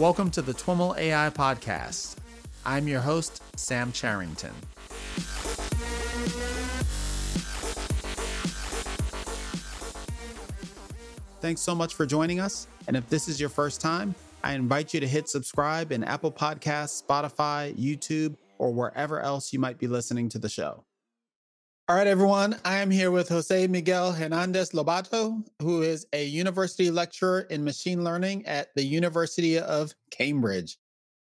Welcome to the TWIML AI Podcast. I'm your host, Sam Charrington. Thanks so much for joining us. And if this is your first time, I invite you to hit subscribe in Apple Podcasts, Spotify, YouTube, or wherever else you might be listening to the show. All right, everyone. I am here with Jose Miguel Hernandez Lobato, who is a university lecturer in machine learning at the University of Cambridge.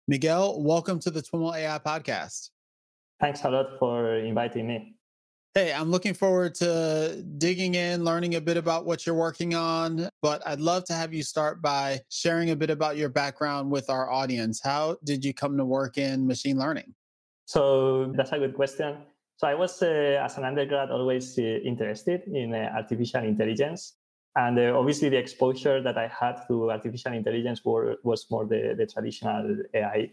Miguel, welcome to the TWIML AI podcast. Thanks a lot for inviting me. Hey, I'm looking forward to digging in, learning a bit about what you're working on. But I'd love to have you start by sharing a bit about your background with our audience. How did you come to work in machine learning? So that's a good question. So I was, uh, as an undergrad, always uh, interested in uh, artificial intelligence. And uh, obviously, the exposure that I had to artificial intelligence were, was more the, the traditional AI.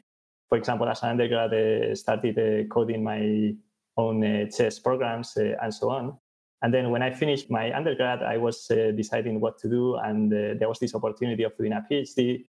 For example, as an undergrad, I uh, started uh, coding my own uh, chess programs uh, and so on. And then when I finished my undergrad, I was uh, deciding what to do, and there was this opportunity of doing a PhD.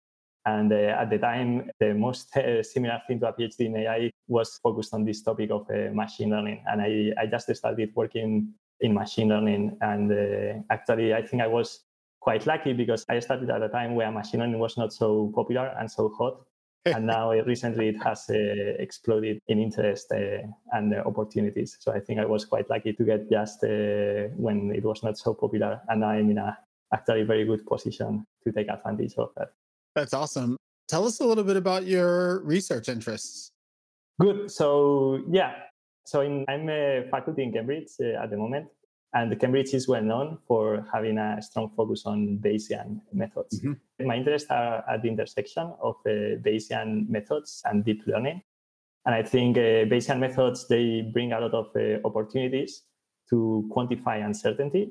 And uh, at the time, the most uh, similar thing to a PhD in AI was focused on this topic of uh, machine learning. And I, I just started working in machine learning. And actually, I think I was quite lucky because I started at a time where machine learning was not so popular and so hot and now recently it has uh, exploded in interest uh, and uh, opportunities. So I think I was quite lucky to get just uh, when it was not so popular, and now I'm in a actually very good position to take advantage of that. That's awesome. Tell us a little bit about your research interests. Good. So yeah, so in, I'm a faculty in Cambridge uh, at the moment, and Cambridge is well known for having a strong focus on Bayesian methods. Mm-hmm. My interests are at the intersection of uh, Bayesian methods and deep learning. And I think uh, Bayesian methods, they bring a lot of uh, opportunities to quantify uncertainty.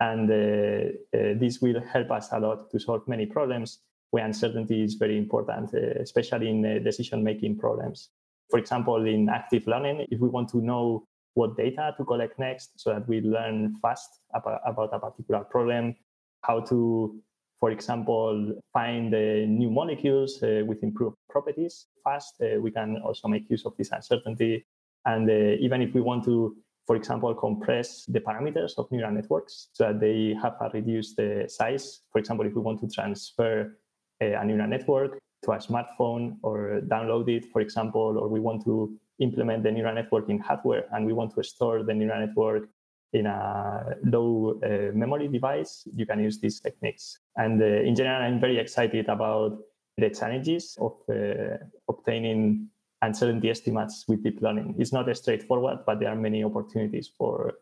And uh, uh, this will help us a lot to solve many problems where uncertainty is very important, uh, especially in decision-making problems. For example, in active learning, if we want to know what data to collect next so that we learn fast about, about a particular problem, how to, for example, find uh, new molecules uh, with improved properties fast. Uh, we can also make use of this uncertainty. And uh, even if we want to, for example, compress the parameters of neural networks so that they have a reduced uh, size, for example, if we want to transfer uh, a neural network to a smartphone or download it, for example, or we want to implement the neural network in hardware and we want to store the neural network in a low uh, memory device, you can use these techniques. And uh, in general, I'm very excited about the challenges of uh, obtaining uncertainty estimates with deep learning. It's not straightforward, but there are many opportunities for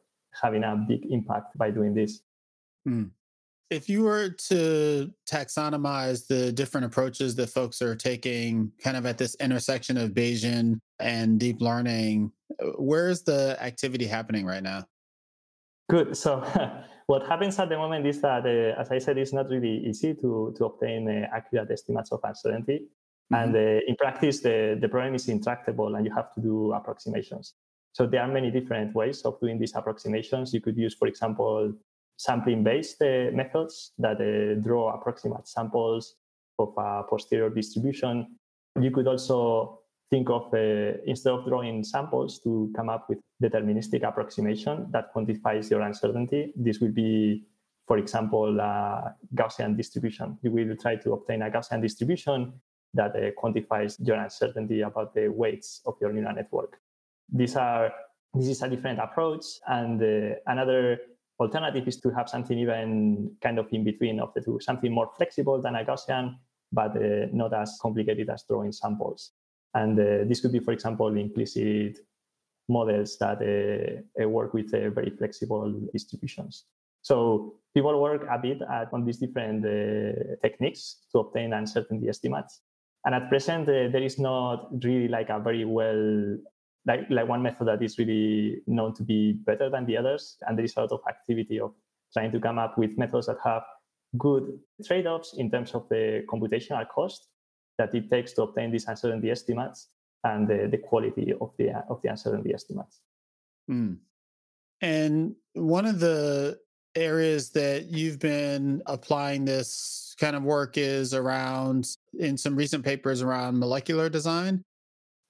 having a big impact by doing this. Mm. If you were to taxonomize the different approaches that folks are taking kind of at this intersection of Bayesian and deep learning, uh, where's the activity happening right now? Good. So, what happens at the moment is that, uh, as I said, it's not really easy to, to obtain uh, accurate estimates of uncertainty. Mm-hmm. And uh, in practice, the, the problem is intractable and you have to do approximations. So, there are many different ways of doing these approximations. You could use, for example, sampling based uh, methods that uh, draw approximate samples of a posterior distribution. You could also think of uh, instead of drawing samples to come up with deterministic approximation that quantifies your uncertainty. This will be, for example, a Gaussian distribution. You will try to obtain a Gaussian distribution that uh, quantifies your uncertainty about the weights of your neural network. These are this is a different approach, and uh, another alternative is to have something even kind of in between of the two, something more flexible than a Gaussian, but uh, not as complicated as drawing samples. And uh, this could be, for example, implicit models that uh, uh work with uh, very flexible distributions. So people work a bit at, on these different uh, techniques to obtain uncertainty estimates. And at present, there is not really like a very well like like one method that is really known to be better than the others and there is a lot of activity of trying to come up with methods that have good trade-offs in terms of the computational cost that it takes to obtain these uncertainty estimates and the, the quality of the of the uncertainty estimates mm. and one of the areas that you've been applying this kind of work is around in some recent papers around molecular design.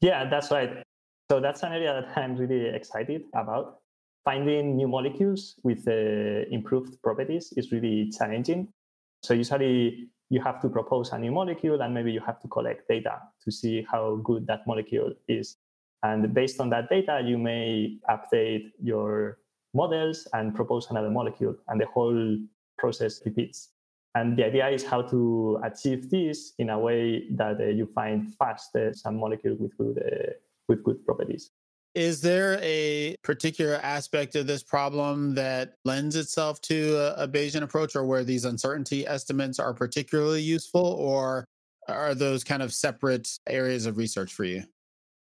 Yeah, that's right. So that's an area that I'm really excited about. Finding new molecules with uh, improved properties is really challenging. So usually you have to propose a new molecule and maybe you have to collect data to see how good that molecule is. And based on that data, you may update your models and propose another molecule, and the whole process repeats. And the idea is how to achieve this in a way that uh, you find fast uh, some molecule with good, uh, with good properties. Is there a particular aspect of this problem that lends itself to a, a Bayesian approach or where these uncertainty estimates are particularly useful, or are those kind of separate areas of research for you?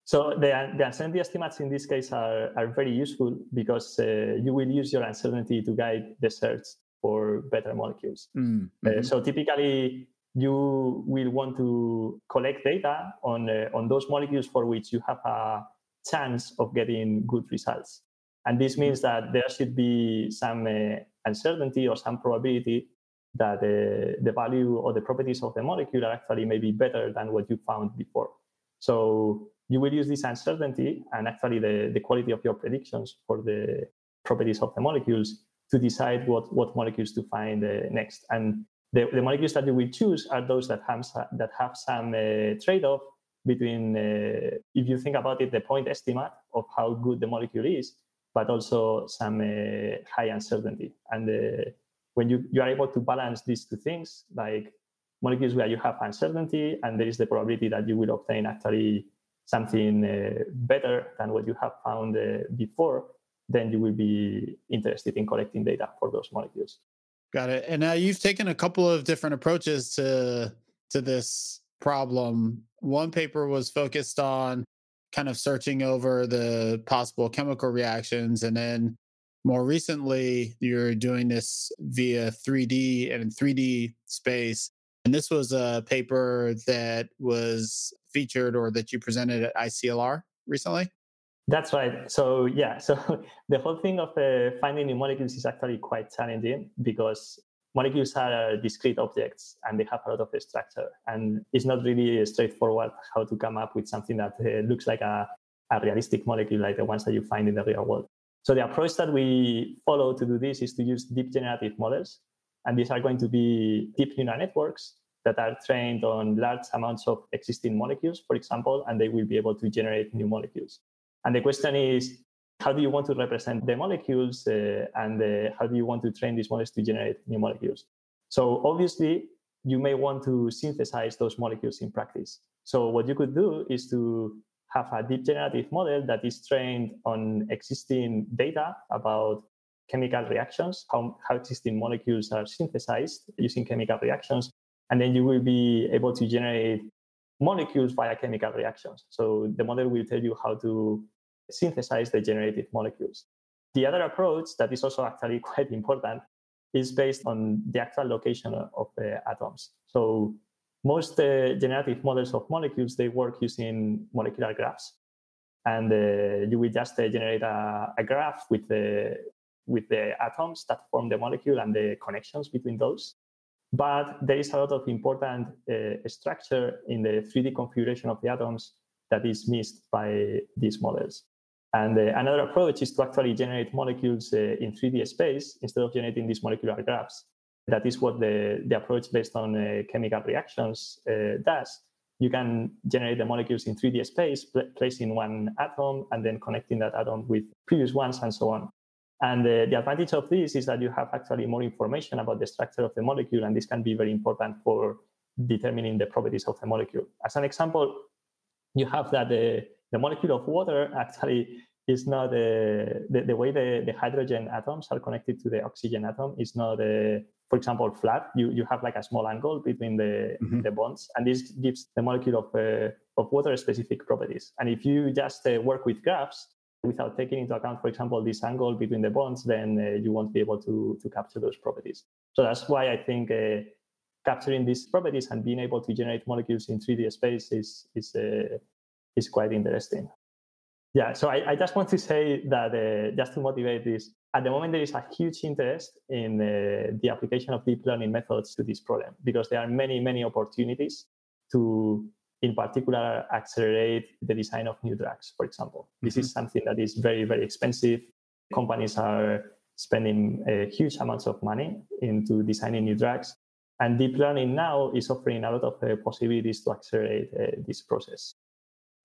So the, the uncertainty estimates in this case are, are very useful because uh, you will use your uncertainty to guide the search for better molecules. Mm, uh, mm-hmm. Uh, so typically, you will want to collect data on uh, on those molecules for which you have a chance of getting good results. And this means that there should be some uh, uncertainty or some probability that uh, the value or the properties of the molecule are actually maybe better than what you found before. So you will use this uncertainty and actually the, the quality of your predictions for the properties of the molecules to decide what, what molecules to find uh, next. And the, the molecules that you will choose are those that have, that have some uh, trade-off between, uh, if you think about it, the point estimate of how good the molecule is, but also some uh, high uncertainty. And when you, you are able to balance these two things, like molecules where you have uncertainty and there is the probability that you will obtain actually something uh, better than what you have found uh, before, then you will be interested in collecting data for those molecules. Got it. And now you've taken a couple of different approaches to to this problem. One paper was focused on kind of searching over the possible chemical reactions. And then more recently, you're doing this via 3D and 3D space. And this was a paper that was featured or that you presented at ICLR recently. That's right. So yeah, so the whole thing of uh, finding new molecules is actually quite challenging because molecules are discrete objects and they have a lot of structure. And it's not really straightforward how to come up with something that uh, looks like a, a realistic molecule like the ones that you find in the real world. So the approach that we follow to do this is to use deep generative models. And these are going to be deep neural networks that are trained on large amounts of existing molecules, for example, and they will be able to generate new molecules. And the question is, how do you want to represent the molecules uh, and uh, how do you want to train these models to generate new molecules? So obviously, you may want to synthesize those molecules in practice. So what you could do is to have a deep generative model that is trained on existing data about chemical reactions, how, how existing molecules are synthesized using chemical reactions. And then you will be able to generate molecules via chemical reactions. So the model will tell you how to synthesize the generated molecules. The other approach that is also actually quite important is based on the actual location of the atoms. So most uh, generative models of molecules, they work using molecular graphs. And uh, you will just uh, generate a, a, graph with the, with the atoms that form the molecule and the connections between those. But there is a lot of important uh, structure in the 3D configuration of the atoms that is missed by these models. And uh, another approach is to actually generate molecules uh, in 3D space instead of generating these molecular graphs. That is what the, the approach based on uh, chemical reactions uh, does. You can generate the molecules in 3D space, pl- placing one atom and then connecting that atom with previous ones and so on. And uh, the advantage of this is that you have actually more information about the structure of the molecule, and this can be very important for determining the properties of the molecule. As an example, you have that uh, the molecule of water actually is not uh, the, the way the, the hydrogen atoms are connected to the oxygen atom is not uh, for example flat. You you have like a small angle between the mm-hmm. the bonds and this gives the molecule of uh, of water specific properties. And if you just uh, work with graphs without taking into account for example this angle between the bonds then uh, you won't be able to to capture those properties. So that's why i think uh, capturing these properties and being able to generate molecules in 3d space is is is quite interesting. Yeah, so I, I just want to say that uh, just to motivate this, at the moment there is a huge interest in uh, the application of deep learning methods to this problem because there are many, many opportunities to, in particular, accelerate the design of new drugs, for example. This mm-hmm. is something that is very, very expensive. Companies are spending uh, huge amounts of money into designing new drugs. And deep learning now is offering a lot of uh, possibilities to accelerate uh, this process.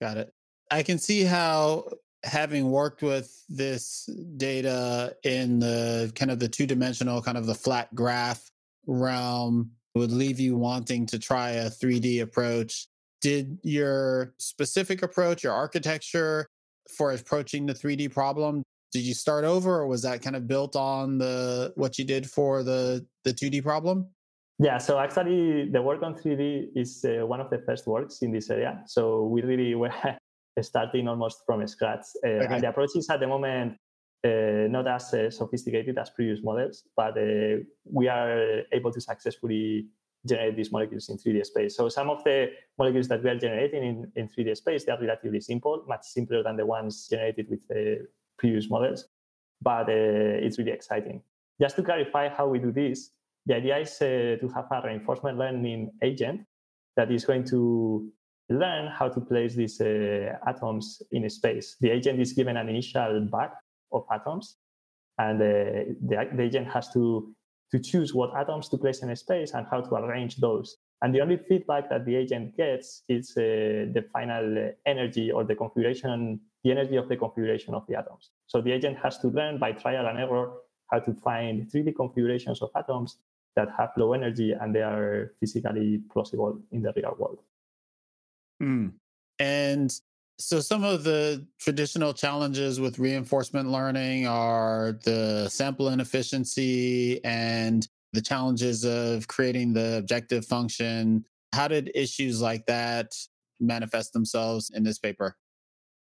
Got it. I can see how having worked with this data in the kind of the two dimensional, kind of the flat graph realm would leave you wanting to try a 3D approach. Did your specific approach, your architecture for approaching the 3D problem, did you start over or was that kind of built on the what you did for the the 2D problem? Yeah, so actually the work on 3D is uh, one of the first works in this area. So we really were starting almost from scratch. Uh, okay. And the approach is at the moment uh, not as uh, sophisticated as previous models, but uh, we are able to successfully generate these molecules in 3D space. So some of the molecules that we are generating in, in 3D space, they are relatively simple, much simpler than the ones generated with the previous models, but uh, it's really exciting. Just to clarify how we do this, the idea is uh, to have a reinforcement learning agent that is going to learn how to place these uh, atoms in space. The agent is given an initial bag of atoms, and uh, the, the agent has to, to choose what atoms to place in a space and how to arrange those. And the only feedback that the agent gets is uh, the final energy or the configuration, the energy of the configuration of the atoms. So the agent has to learn by trial and error how to find 3D configurations of atoms that have low energy and they are physically plausible in the real world. Mm. And so some of the traditional challenges with reinforcement learning are the sample inefficiency and the challenges of creating the objective function. How did issues like that manifest themselves in this paper?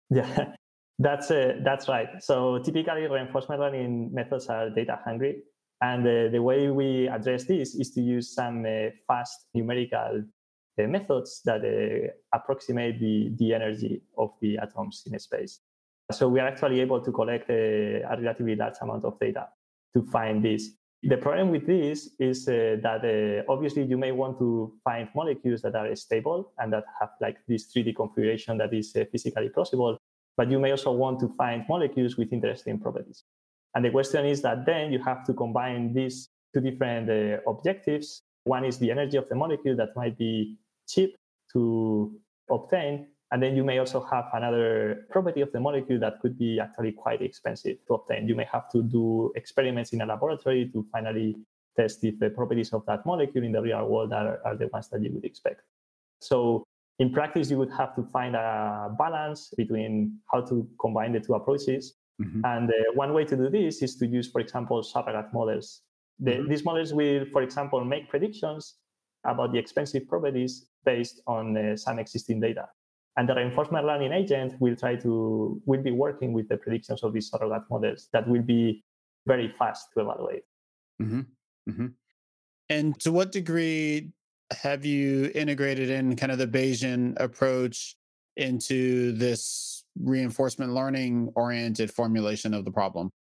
Yeah, that's uh, that's right. So typically, reinforcement learning methods are data hungry, and uh, the way we address this is to use some uh, fast numerical uh, methods that uh, approximate the, the energy of the atoms in space. So we are actually able to collect a, uh, a relatively large amount of data to find this. The problem with this is uh, that obviously you may want to find molecules that are stable and that have like this 3D configuration that is physically possible, but you may also want to find molecules with interesting properties. And the question is that then you have to combine these two different uh, objectives. One is the energy of the molecule that might be cheap to obtain. And then you may also have another property of the molecule that could be actually quite expensive to obtain. You may have to do experiments in a laboratory to finally test if the properties of that molecule in the real world are, are the ones that you would expect. So in practice, you would have to find a balance between how to combine the two approaches. Mm-hmm. And uh, one way to do this is to use, for example, surrogate models. The, mm-hmm. These models will, for example, make predictions about the expensive properties based on uh, some existing data. And the reinforcement learning agent will try to will be working with the predictions of these surrogate models that will be very fast to evaluate. Mm-hmm. Mm-hmm. And to what degree have you integrated in kind of the Bayesian approach into this reinforcement learning oriented formulation of the problem?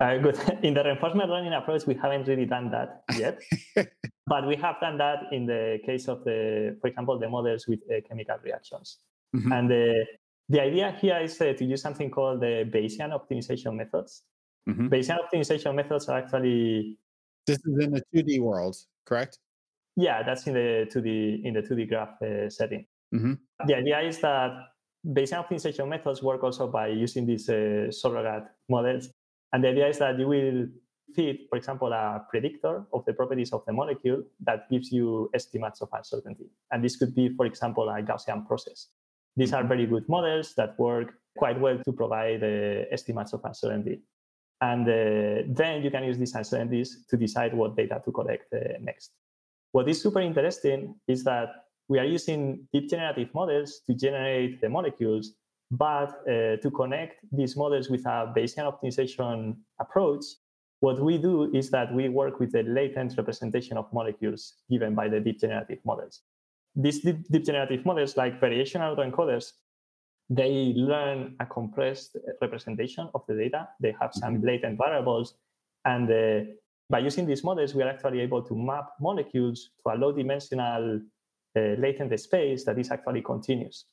Uh, good. In the reinforcement learning approach, we haven't really done that yet, but we have done that in the case of the, for example, the models with uh, chemical reactions. Mm-hmm. And the, the idea here is uh, to use something called the Bayesian optimization methods. Mm-hmm. Bayesian optimization methods are actually. This is in the 2D world, correct? Yeah, that's in the 2D in the 2D graph uh, setting. Mm-hmm. The idea is that Bayesian optimization methods work also by using these uh, surrogate models and the idea is that you will feed, for example, a predictor of the properties of the molecule that gives you estimates of uncertainty. And this could be, for example, a Gaussian process. These are very good models that work quite well to provide uh, estimates of uncertainty. And uh, then you can use these uncertainties to decide what data to collect uh, next. What is super interesting is that we are using deep generative models to generate the molecules but uh, to connect these models with a Bayesian optimization approach, what we do is that we work with the latent representation of molecules given by the deep generative models. These deep, deep generative models, like variation autoencoders, they learn a compressed representation of the data. They have some mm-hmm. latent variables. And uh, by using these models, we are actually able to map molecules to a low dimensional latent space that is actually continuous.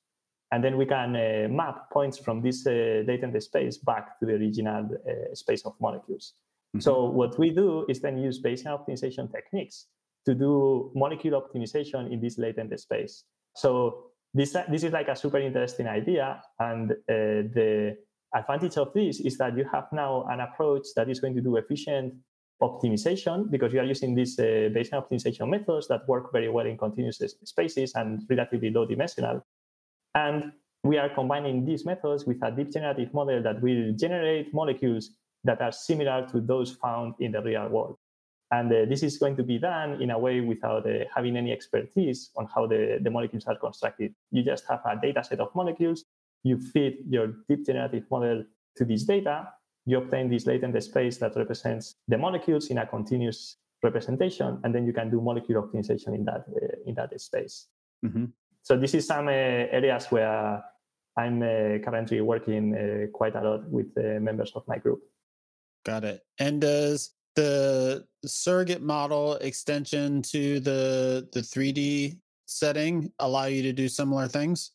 And then we can uh, map points from this uh, latent space back to the original uh, space of molecules. Mm-hmm. So what we do is then use Bayesian optimization techniques to do molecule optimization in this latent space. So this, this is like a super interesting idea. And uh, the advantage of this is that you have now an approach that is going to do efficient optimization because you are using these uh, Bayesian optimization methods that work very well in continuous spaces and relatively low dimensional. And we are combining these methods with a deep generative model that will generate molecules that are similar to those found in the real world. And uh, this is going to be done in a way without uh, having any expertise on how the, the molecules are constructed. You just have a data set of molecules, you feed your deep generative model to this data, you obtain this latent space that represents the molecules in a continuous representation, and then you can do molecule optimization in that, uh, in that space. Mm-hmm. So this is some uh, areas where I'm uh, currently working uh, quite a lot with members of my group. Got it. And does the surrogate model extension to the the 3D setting allow you to do similar things?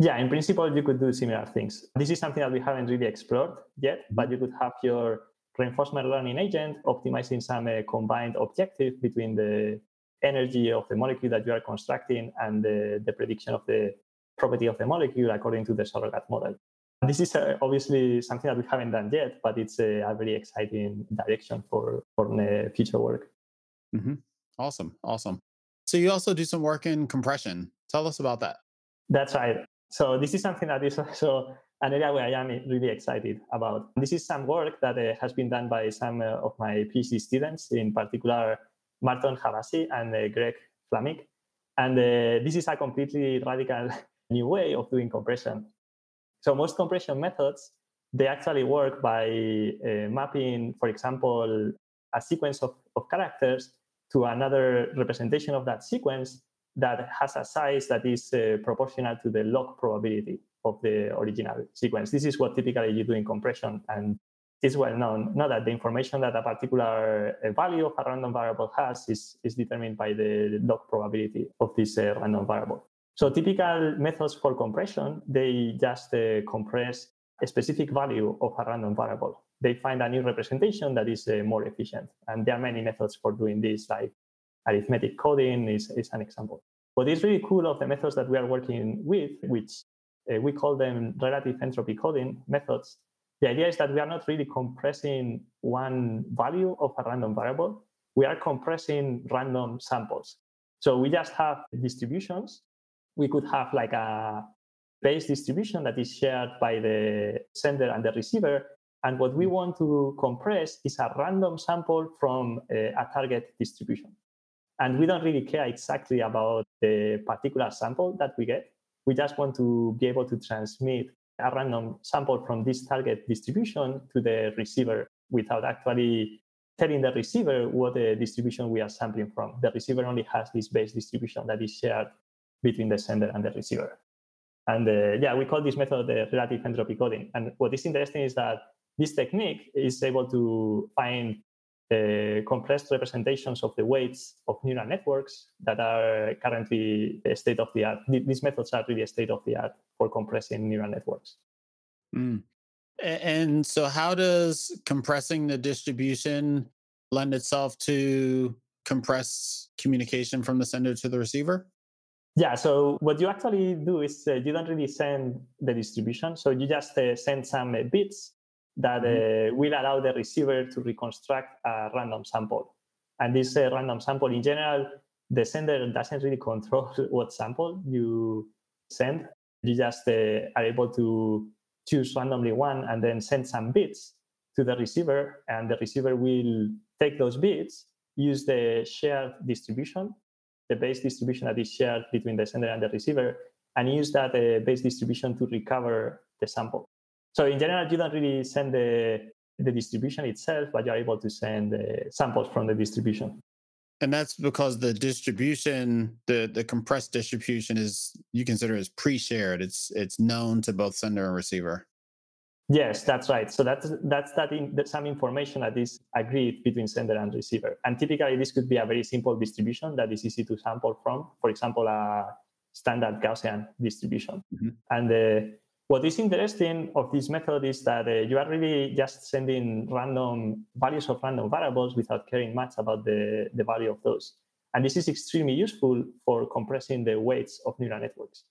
Yeah, in principle, you could do similar things. This is something that we haven't really explored yet, but mm-hmm. you could have your reinforcement learning agent optimizing some uh, combined objective between the energy of the molecule that you are constructing and the, the prediction of the property of the molecule according to the surrogate model. This is uh, obviously something that we haven't done yet, but it's a, a very exciting direction for, for future work. Mm-hmm. Awesome. Awesome. So you also do some work in compression. Tell us about that. That's right. So this is something that is also an area where I am really excited about. This is some work that uh, has been done by some uh, of my PhD students, in particular Martin Havasi and uh, Greg Flamich. And uh, this is a completely radical new way of doing compression. So most compression methods, they actually work by uh, mapping, for example, a sequence of, of characters to another representation of that sequence that has a size that is uh, proportional to the log probability of the original sequence. This is what typically you do in compression. And it's well known not that the information that a particular uh, value of a random variable has is, is determined by the log probability of this uh, random variable. So typical methods for compression, they just uh, compress a specific value of a random variable. They find a new representation that is uh, more efficient. And there are many methods for doing this, like arithmetic coding is, is an example. What is really cool of the methods that we are working with, which uh, we call them relative entropy coding methods, the idea is that we are not really compressing one value of a random variable. We are compressing random samples. So we just have distributions. We could have like a base distribution that is shared by the sender and the receiver. And what we want to compress is a random sample from a, a target distribution. And we don't really care exactly about the particular sample that we get. We just want to be able to transmit a random sample from this target distribution to the receiver without actually telling the receiver what the distribution we are sampling from. The receiver only has this base distribution that is shared between the sender and the receiver. And uh, yeah, we call this method the relative entropy coding. And what is interesting is that this technique is able to find uh, compressed representations of the weights of neural networks that are currently state of the art. These methods are really state of the art for compressing neural networks. Mm. And so, how does compressing the distribution lend itself to compress communication from the sender to the receiver? Yeah, so what you actually do is uh, you don't really send the distribution. So you just uh, send some uh, bits that mm-hmm. uh, will allow the receiver to reconstruct a random sample. And this uh, random sample, in general, the sender doesn't really control what sample you send. You just uh, are able to choose randomly one and then send some bits to the receiver, and the receiver will take those bits, use the shared distribution, the base distribution that is shared between the sender and the receiver, and use that uh, base distribution to recover the sample. So in general, you don't really send the, the distribution itself, but you're able to send samples from the distribution. And that's because the distribution, the the compressed distribution is you consider as pre-shared. It's it's known to both sender and receiver. Yes, that's right. So that's that's that in, that's some information that is agreed between sender and receiver. And typically, this could be a very simple distribution that is easy to sample from. For example, a standard Gaussian distribution. Mm-hmm. And uh, what is interesting of this method is that uh, you are really just sending random values of random variables without caring much about the, the value of those. And this is extremely useful for compressing the weights of neural networks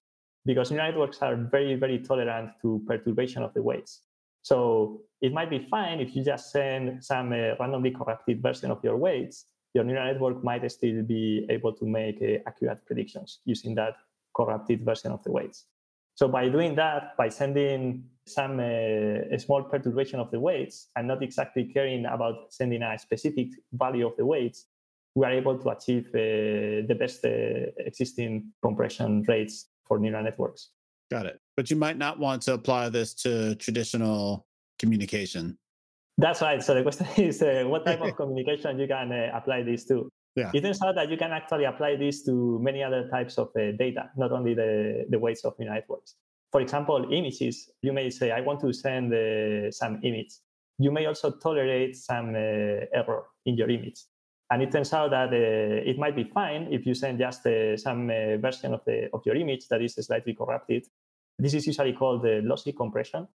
because neural networks are very, very tolerant to perturbation of the weights. So it might be fine if you just send some uh, randomly corrupted version of your weights. Your neural network might still be able to make uh, accurate predictions using that corrupted version of the weights. So by doing that, by sending some uh, small perturbation of the weights and not exactly caring about sending a specific value of the weights, we are able to achieve uh, the best uh, existing compression rates for neural networks. Got it. But you might not want to apply this to traditional communication. That's right. So the question is uh, what type of communication you can uh, apply this to? Yeah. It turns out that you can actually apply this to many other types of uh, data, not only the, the weights of neural networks. For example, images, you may say, I want to send uh, some image. You may also tolerate some uh, error in your image. And it turns out that uh, it might be fine if you send just uh, some uh, version of, the, of your image that is slightly corrupted. This is usually called the lossy compression.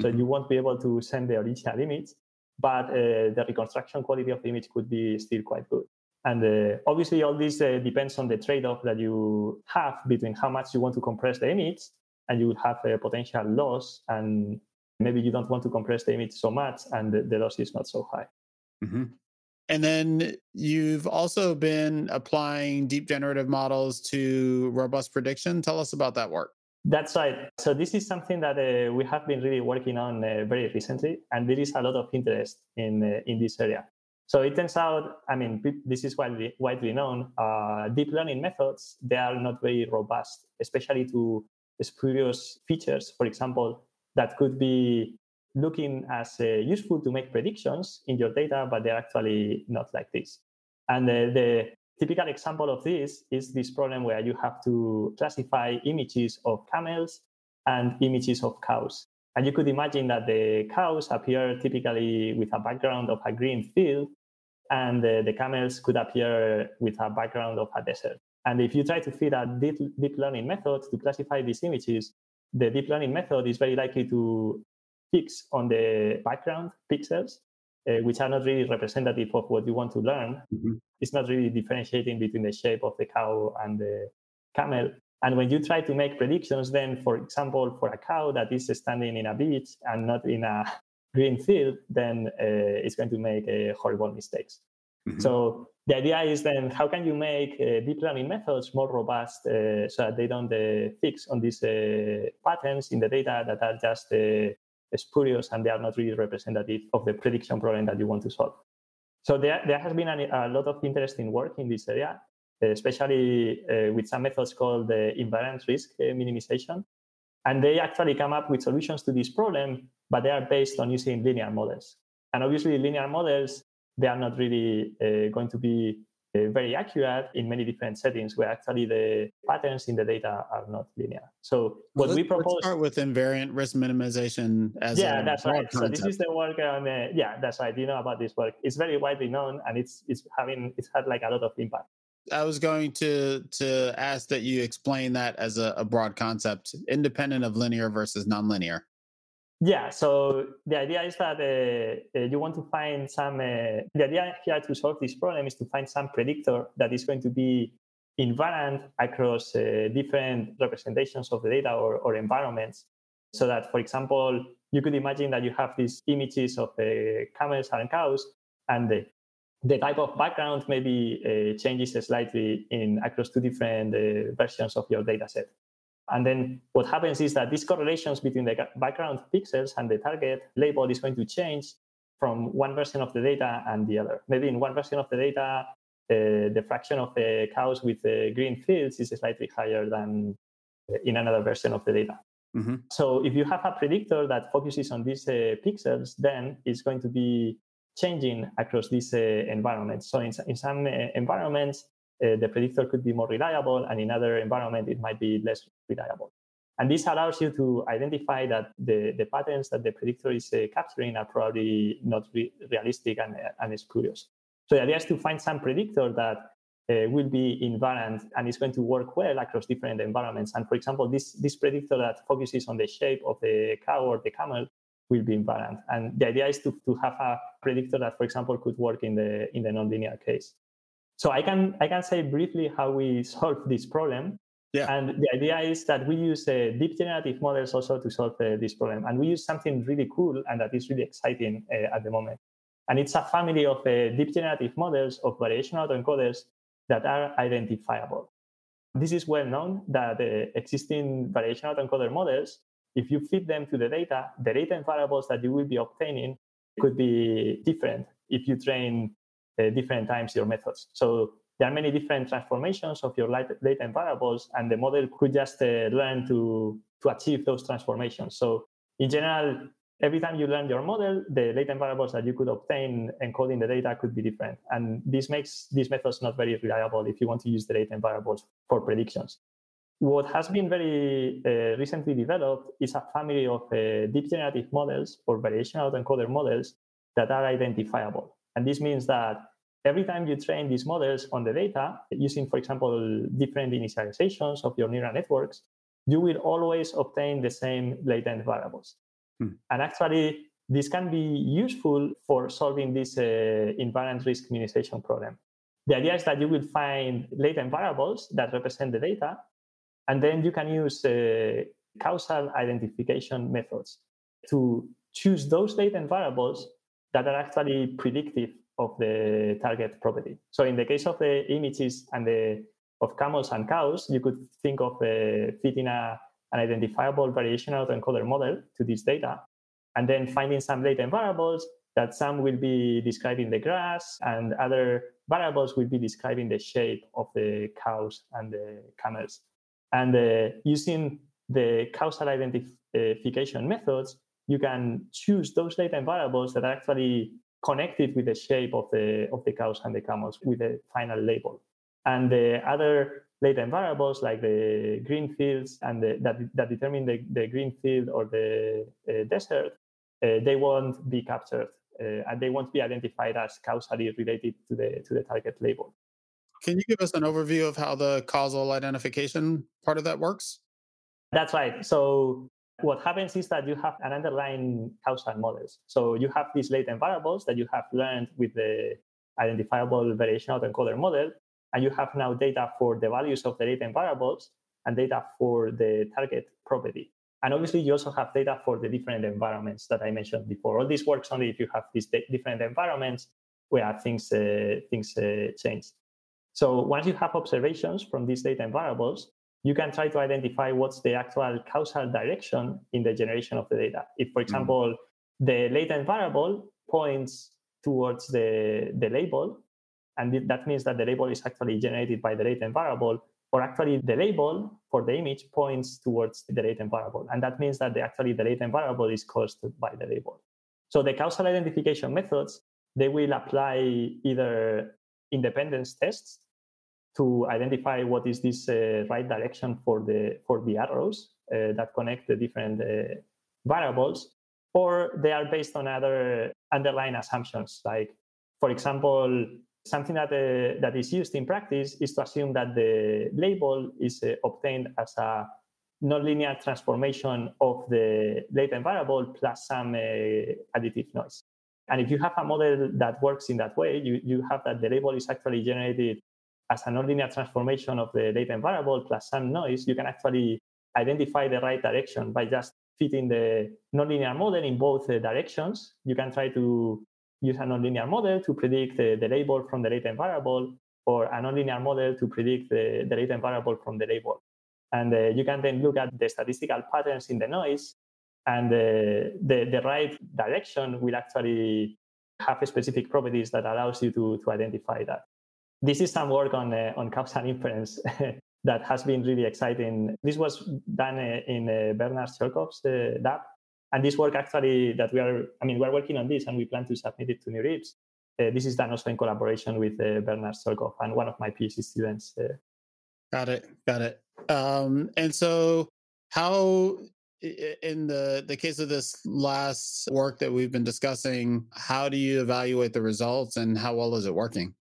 So mm-hmm. you won't be able to send the original image, but the reconstruction quality of the image could be still quite good. And uh, obviously, all this uh, depends on the trade off that you have between how much you want to compress the image, and you will have a potential loss. And maybe you don't want to compress the image so much, and the, the loss is not so high. Mm-hmm. And then you've also been applying deep generative models to robust prediction. Tell us about that work. That's right. So this is something that uh, we have been really working on uh, very recently, and there is a lot of interest in uh, in this area. So it turns out, I mean, this is widely, widely known. Uh, deep learning methods, they are not very robust, especially to spurious features, for example, that could be looking as uh, useful to make predictions in your data, but they're actually not like this. And uh, the typical example of this is this problem where you have to classify images of camels and images of cows. And you could imagine that the cows appear typically with a background of a green field, and the, the camels could appear with a background of a desert. And if you try to feed a deep, deep learning method to classify these images, the deep learning method is very likely to fix on the background pixels, uh, which are not really representative of what you want to learn. Mm-hmm. It's not really differentiating between the shape of the cow and the camel. And when you try to make predictions, then, for example, for a cow that is standing in a beach and not in a green field, then uh, it's going to make uh, horrible mistakes. Mm-hmm. So the idea is then how can you make uh, deep learning methods more robust uh, so that they don't uh, fix on these uh, patterns in the data that are just spurious and they are not really representative of the prediction problem that you want to solve. So there, there has been a, a lot of interesting work in this area, especially with some methods called the invariant risk minimization. And they actually come up with solutions to this problem but they are based on using linear models. And obviously, linear models, they are not really uh, going to be uh, very accurate in many different settings where actually the patterns in the data are not linear. So what well, we propose start with invariant risk minimization as yeah, that's right. Concept. So this is the work on uh, yeah, that's right. You know about this work. It's very widely known and it's it's having it's had like a lot of impact. I was going to to ask that you explain that as a, a broad concept, independent of linear versus nonlinear. Yeah, so the idea is that uh, uh, you want to find some, uh, the idea here to solve this problem is to find some predictor that is going to be invariant across uh, different representations of the data or, or, environments. So that, for example, you could imagine that you have these images of uh, camels and cows, and the, the type of background maybe uh, changes slightly in across two different versions of your data set. And then what happens is that these correlations between the background pixels and the target label is going to change from one version of the data and the other. Maybe in one version of the data, uh, the fraction of the cows with the green fields is slightly higher than in another version of the data. Mm-hmm. So if you have a predictor that focuses on these uh, pixels, then it's going to be changing across these uh, environments. So in, in some uh, environments, uh, the predictor could be more reliable, and in other environment, it might be less reliable. And this allows you to identify that the, the patterns that the predictor is uh, capturing are probably not re- realistic and, and spurious. So the idea is to find some predictor that uh, will be invariant and is going to work well across different environments. And for example, this, this predictor that focuses on the shape of the cow or the camel will be invariant. And the idea is to, to have a predictor that, for example, could work in the in the nonlinear case. So I can I can say briefly how we solve this problem. Yeah. And the idea is that we use uh, deep generative models also to solve uh, this problem. And we use something really cool and that is really exciting uh, at the moment. And it's a family of uh, deep generative models of variational autoencoders that are identifiable. This is well known that uh, existing variational autoencoder models, if you feed them to the data, the latent variables that you will be obtaining could be different if you train uh, different times your methods. So there are many different transformations of your latent variables, and the model could just uh, learn to, to achieve those transformations. So in general, every time you learn your model, the latent variables that you could obtain encoding the data could be different. And this makes these methods not very reliable if you want to use the latent variables for predictions. What has been very uh, recently developed is a family of uh, deep generative models or variational autoencoder models that are identifiable. And this means that every time you train these models on the data using, for example, different initializations of your neural networks, you will always obtain the same latent variables. Hmm. And actually, this can be useful for solving this uh, invariant risk minimization problem. The idea is that you will find latent variables that represent the data, and then you can use uh, causal identification methods to choose those latent variables that are actually predictive of the target property. So in the case of the images and the of camels and cows, you could think of uh, fitting a, an identifiable variational autoencoder model to this data, and then finding some latent variables that some will be describing the grass and other variables will be describing the shape of the cows and the camels. And uh, using the causal identification methods, you can choose those latent variables that are actually connected with the shape of the of the cows and the camels with the final label. And the other latent variables like the green fields and the, that, that determine the, the green field or the uh, desert, uh, they won't be captured uh, and they won't be identified as causally related to the to the target label. Can you give us an overview of how the causal identification part of that works? That's right. So what happens is that you have an underlying causal models. So you have these latent variables that you have learned with the identifiable variational autoencoder model, and you have now data for the values of the latent variables and data for the target property. And obviously, you also have data for the different environments that I mentioned before. All this works only if you have these different environments where things uh, things uh, change. So once you have observations from these latent variables, you can try to identify what's the actual causal direction in the generation of the data. If, for mm. example, mm-hmm. the latent variable points towards the, the label, and that means that the label is actually generated by the latent variable, or actually the label for the image points towards the latent variable. And that means that the, actually the latent variable is caused by the label. So the causal identification methods, they will apply either independence tests to identify what is this uh, right direction for the for the arrows uh, that connect the different uh, variables or they are based on other underlying assumptions. Like for example something that uh, that is used in practice is to assume that the label is uh, obtained as a nonlinear transformation of the latent variable plus some uh, additive noise and if you have a model that works in that way you, you have that the label is actually generated as a nonlinear transformation of the latent variable plus some noise, you can actually identify the right direction by just fitting the nonlinear model in both uh, directions. You can try to use a nonlinear model to predict uh, the label from the latent variable or a nonlinear model to predict the, the latent variable from the label. And uh, you can then look at the statistical patterns in the noise and uh, the, the right direction will actually have specific properties that allows you to, to identify that this is some work on uh, on causal inference that has been really exciting. This was done uh, in uh, Bernhard Schölkopf's uh, lab, and this work actually that we are, I mean, we're working on this, and we plan to submit it to NeurIPS. Uh, this is done also in collaboration with uh, Bernhard Schölkopf and one of my PhD students. Got it, got it. Um, and so, How in the the case of this last work that we've been discussing, how do you evaluate the results and how well is it working?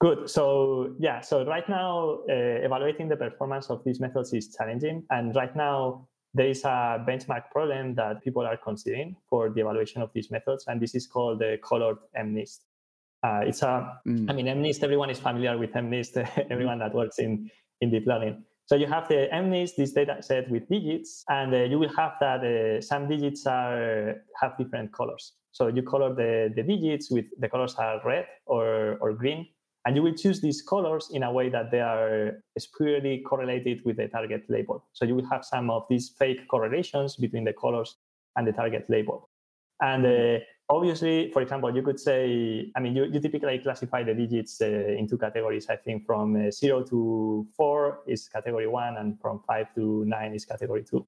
Good. So yeah, so right now uh, evaluating the performance of these methods is challenging, and right now there is a benchmark problem that people are considering for the evaluation of these methods, and this is called the colored MNIST. Uh, it's a, mm. I mean, MNIST. Everyone is familiar with MNIST. everyone that works in in deep learning. So you have the MNIST, this data set with digits, and uh, you will have that uh, some digits are have different colors. So you color the, the digits with the colors are red or, or green, and you will choose these colors in a way that they are spurially correlated with the target label. So you will have some of these fake correlations between the colors and the target label. And uh, obviously, for example, you could say, I mean, you, you typically classify the digits uh, into categories. I think from uh, zero to four is category one, and from five to nine is category two.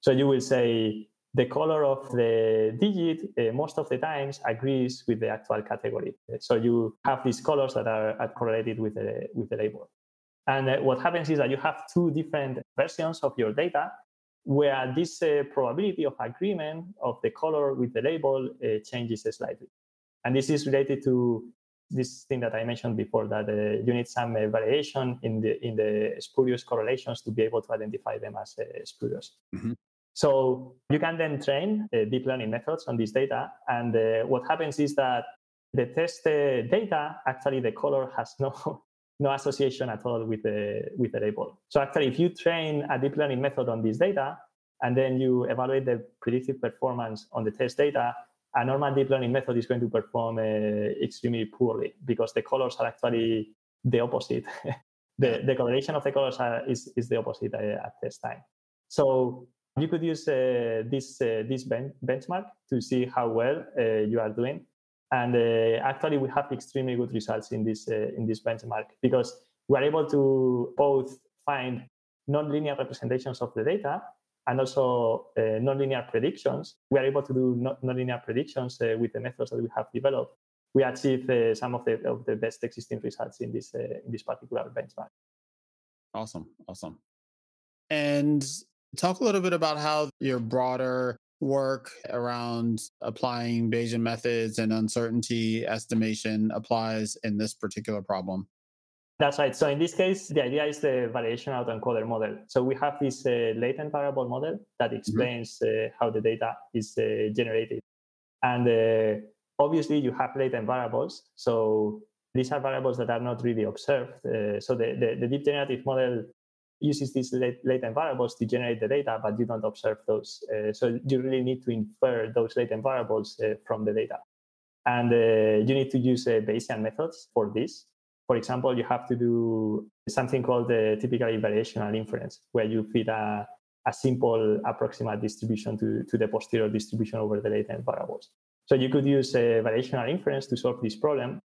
So you will say the color of the digit uh, most of the times agrees with the actual category. So you have these colors that are, are correlated with the, with the label. And uh, what happens is that you have two different versions of your data where this uh, probability of agreement of the color with the label uh, changes slightly. And this is related to this thing that I mentioned before that uh, you need some uh, variation in the in the spurious correlations to be able to identify them as uh, spurious. Mm-hmm. So you can then train uh, deep learning methods on this data, and what happens is that the test data actually the color has no no association at all with the with the label. So actually, if you train a deep learning method on this data and then you evaluate the predictive performance on the test data, a normal deep learning method is going to perform uh, extremely poorly because the colors are actually the opposite. the, the correlation of the colors are, is, is the opposite uh, at test time. So you could use uh, this uh, this ben- benchmark to see how well uh, you are doing and uh, actually, we have extremely good results in this uh, in this benchmark because we are able to both find nonlinear representations of the data and also uh, nonlinear predictions. We are able to do nonlinear predictions uh, with the methods that we have developed. We achieve uh, some of the of the best existing results in this uh, in this particular benchmark. Awesome, awesome. And talk a little bit about how your broader work around applying Bayesian methods and uncertainty estimation applies in this particular problem? That's right. So in this case, the idea is the variation autoencoder model. So we have this uh, latent variable model that mm-hmm. explains mm-hmm. uh, how the data is uh, generated. And uh, obviously, you have latent variables. So these are variables that are not really observed. Uh, so the, the, the deep generative model uses these latent variables to generate the data, but you don't observe those. Uh, so you really need to infer those latent variables uh, from the data. And uh, you need to use uh, Bayesian methods for this. For example, you have to do something called the typically variational inference, where you feed a, a simple approximate distribution to, to the posterior distribution over the latent variables. So you could use a variational inference to solve this problem.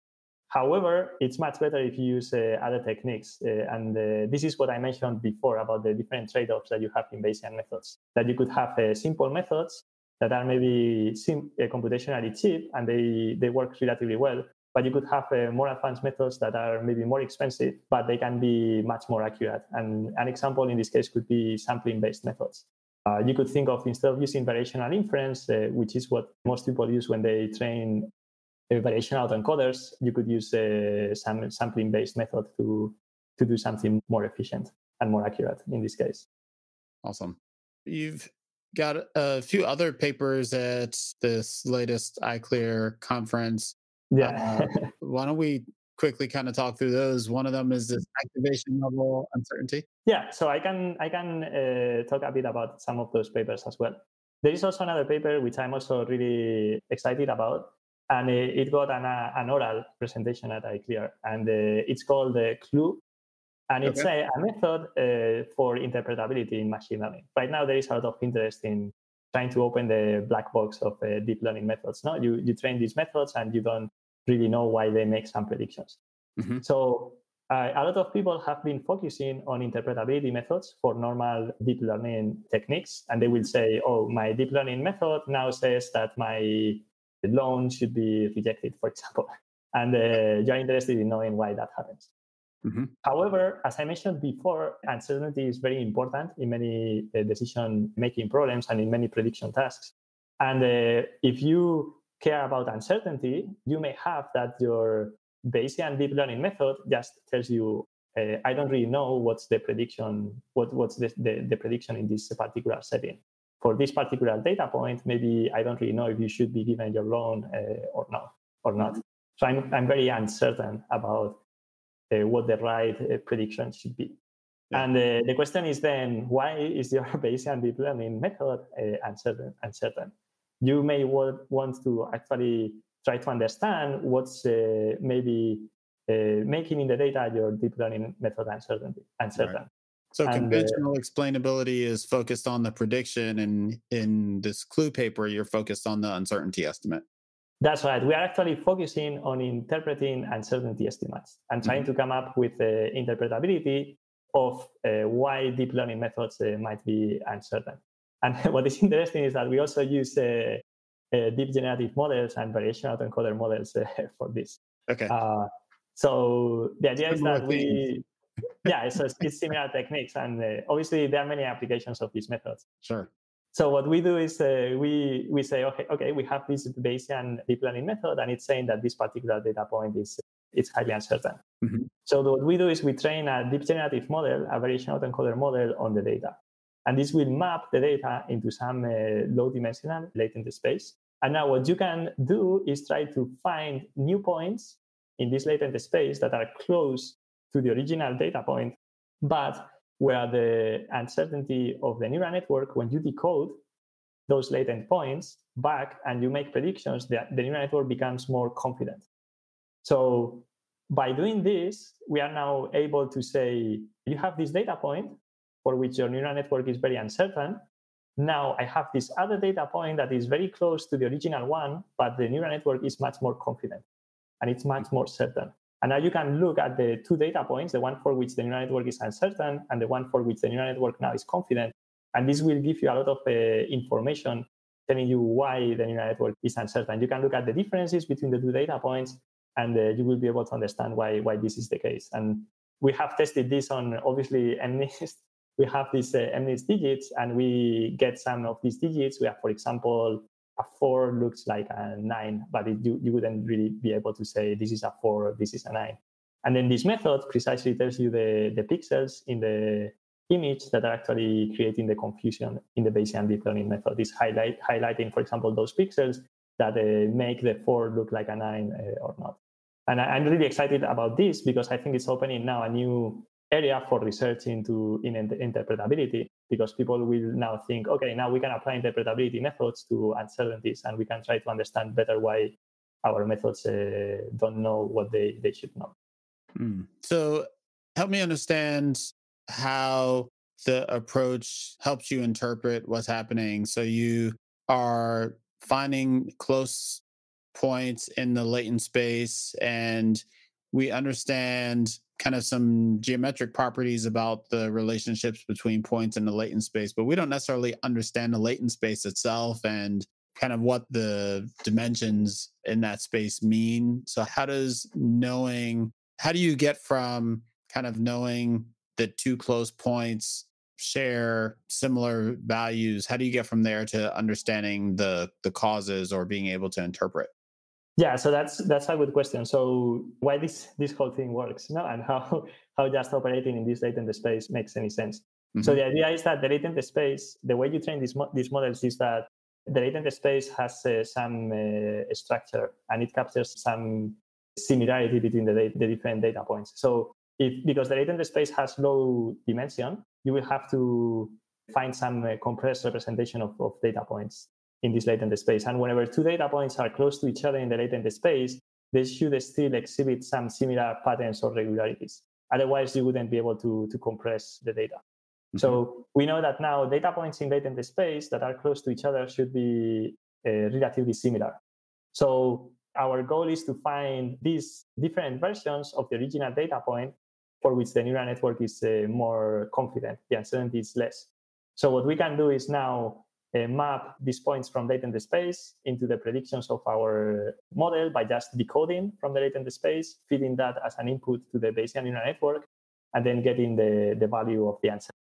However, it's much better if you use uh, other techniques. Uh, and uh, this is what I mentioned before about the different trade offs that you have in Bayesian methods. That you could have uh, simple methods that are maybe sim- uh, computationally cheap and they, they work relatively well. But you could have uh, more advanced methods that are maybe more expensive, but they can be much more accurate. And an example in this case could be sampling based methods. you could think of instead of using variational inference, which is what most people use when they train variation autoencoders, you could use a sampling based method to, to do something more efficient and more accurate in this case. Awesome. You've got a few other papers at this latest ICLR conference. Yeah. uh, why don't we quickly kind of talk through those? One of them is this activation level uncertainty. Yeah, so I can I can uh, talk a bit about some of those papers as well. There is also another paper which I'm also really excited about, and it got an, uh, an oral presentation at ICLR, and uh, it's called the CLUE, and it's okay. a, a, method uh, for interpretability in machine learning. Right now, there is a lot of interest in trying to open the black box of uh, deep learning methods. No, you you train these methods and you don't really know why they make some predictions. Mm-hmm. So uh, a lot of people have been focusing on interpretability methods for normal deep learning techniques, and they will say, "Oh, my deep learning method now says that my the loan should be rejected, for example. And uh, you're interested in knowing why that happens. Mm-hmm. However, as I mentioned before, uncertainty is very important in many uh, decision making problems and in many prediction tasks. And uh, if you care about uncertainty, you may have that your Bayesian deep learning method just tells you, uh, I don't really know what's the prediction, what, what's the, the, the prediction in this particular setting. For this particular data point, maybe I don't really know if you should be given your loan uh, or not. Or not. So I'm, I'm very uncertain about uh, what the right uh, prediction should be. Yeah. And uh, the question is then, why is your Bayesian deep learning method uncertain? uncertain? You may want to actually try to understand what's maybe making in the data your deep learning method uncertain. uncertain. Right. So and, conventional uh, explainability is focused on the prediction, and in this CLUE paper, you're focused on the uncertainty estimate. That's right. We are actually focusing on interpreting uncertainty estimates and trying mm-hmm. to come up with the uh, interpretability of uh, why deep learning methods uh, might be uncertain. And what is interesting is that we also use uh, uh deep generative models and variation autoencoder models uh, for this. Okay. so the idea is that we, yeah, it's, it's similar techniques, and obviously there are many applications of these methods. Sure. So what we do is uh, we we say, okay, okay, we have this Bayesian deep learning method, and it's saying that this particular data point is it's highly uncertain. Mm-hmm. So what we do is we train a deep generative model, a variation autoencoder model on the data, and this will map the data into some uh, low-dimensional latent space. And now what you can do is try to find new points in this latent space that are close to the original data point, but where the uncertainty of the neural network, when you decode those latent points back and you make predictions, the, the neural network becomes more confident. So by doing this, we are now able to say, you have this data point for which your neural network is very uncertain. Now I have this other data point that is very close to the original one, but the neural network is much more confident and it's much more certain. And now you can look at the two data points, the one for which the neural network is uncertain and the one for which the neural network now is confident. And this will give you a lot of uh, information telling you why the neural network is uncertain. You can look at the differences between the two data points and uh, you will be able to understand why, why this is the case. And we have tested this on obviously MNIST. We have these uh, MNIST digits and we get some of these digits. We have, for example, a four looks like a nine, but it, you, you wouldn't really be able to say this is a four this is a nine. And then this method precisely tells you the, the pixels in the image that are actually creating the confusion in the Bayesian deep learning method. Is highlight, highlighting, for example, those pixels that uh, make the four look like a nine uh, or not. And I, am really excited about this because I think it's opening now a new area for research into in interpretability because people will now think, okay, now we can apply interpretability methods to uncertainties and we can try to understand better why our methods uh, don't know what they, they should know. Mm. So help me understand how the approach helps you interpret what's happening. So you are finding close points in the latent space and we understand kind of some geometric properties about the relationships between points in the latent space, but we don't necessarily understand the latent space itself and kind of what the dimensions in that space mean. So, how does knowing, how do you get from kind of knowing that two close points share similar values? How do you get from there to understanding the the causes or being able to interpret? Yeah, so that's that's a good question. So why this this whole thing works, you know, and how how just operating in this latent space makes any sense. Mm-hmm. So the idea is that the latent space, the way you train these mo- these models is that the latent space has uh, some uh, structure and it captures some similarity between the, the different data points. So if because the latent space has low dimension, you will have to find some uh, compressed representation of, of data points in this latent space. And whenever two data points are close to each other in the latent space, they should still exhibit some similar patterns or regularities. Otherwise, you wouldn't be able to, to compress the data. Mm-hmm. So we know that now data points in latent space that are close to each other should be uh, relatively similar. So our goal is to find these different versions of the original data point for which the neural network is uh, more confident, the uncertainty is less. So what we can do is now uh, map these points from latent space into the predictions of our model by just decoding from the latent space, feeding that as an input to the Bayesian neural network, and then getting the, the value of the answer.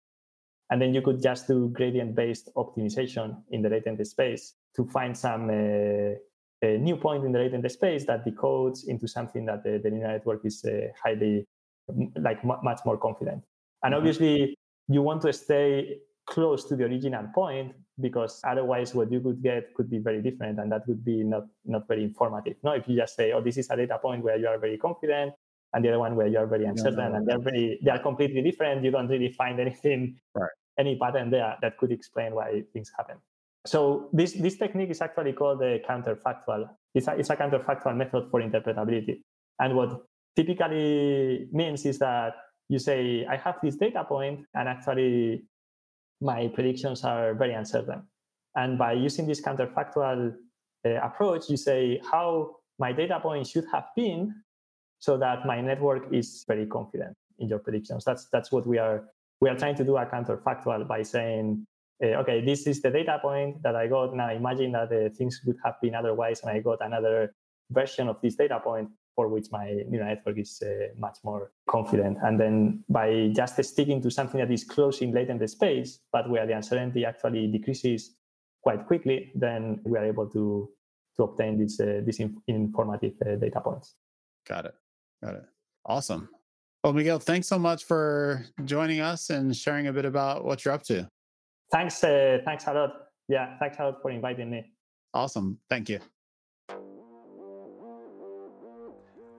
And then you could just do gradient based optimization in the latent space to find some uh, a new point in the latent space that decodes into something that the, the neural network is uh, highly, like m- much more confident. And mm-hmm. obviously, you want to stay close to the original point because otherwise what you could get could be very different and that would be not not very informative no? If you just say oh this is a data point where you are very confident and the other one where you are very uncertain no, no, and they're very they are completely different you don't really find anything right. any pattern there that could explain why things happen. So this this technique is actually called the counterfactual. It's a, it's a counterfactual method for interpretability. And what typically means is that you say i have this data point and actually my predictions are very uncertain. And by using this counterfactual uh, approach, you say how my data point should have been so that my network is very confident in your predictions. That's that's what we are we are trying to do a counterfactual by saying, uh, okay, this is the data point that I got. Now imagine that uh, things would have been otherwise, and I got another version of this data point for which my neural network is uh, much more confident. And then by just sticking to something that is close in latent space, but where the uncertainty actually decreases quite quickly, then we are able to to obtain these uh, these inf- informative uh, data points. Got it. Got it. Awesome. Well, Miguel, thanks so much for joining us and sharing a bit about what you're up to. Thanks. Uh, thanks a lot. Yeah. Thanks a lot for inviting me. Awesome. Thank you.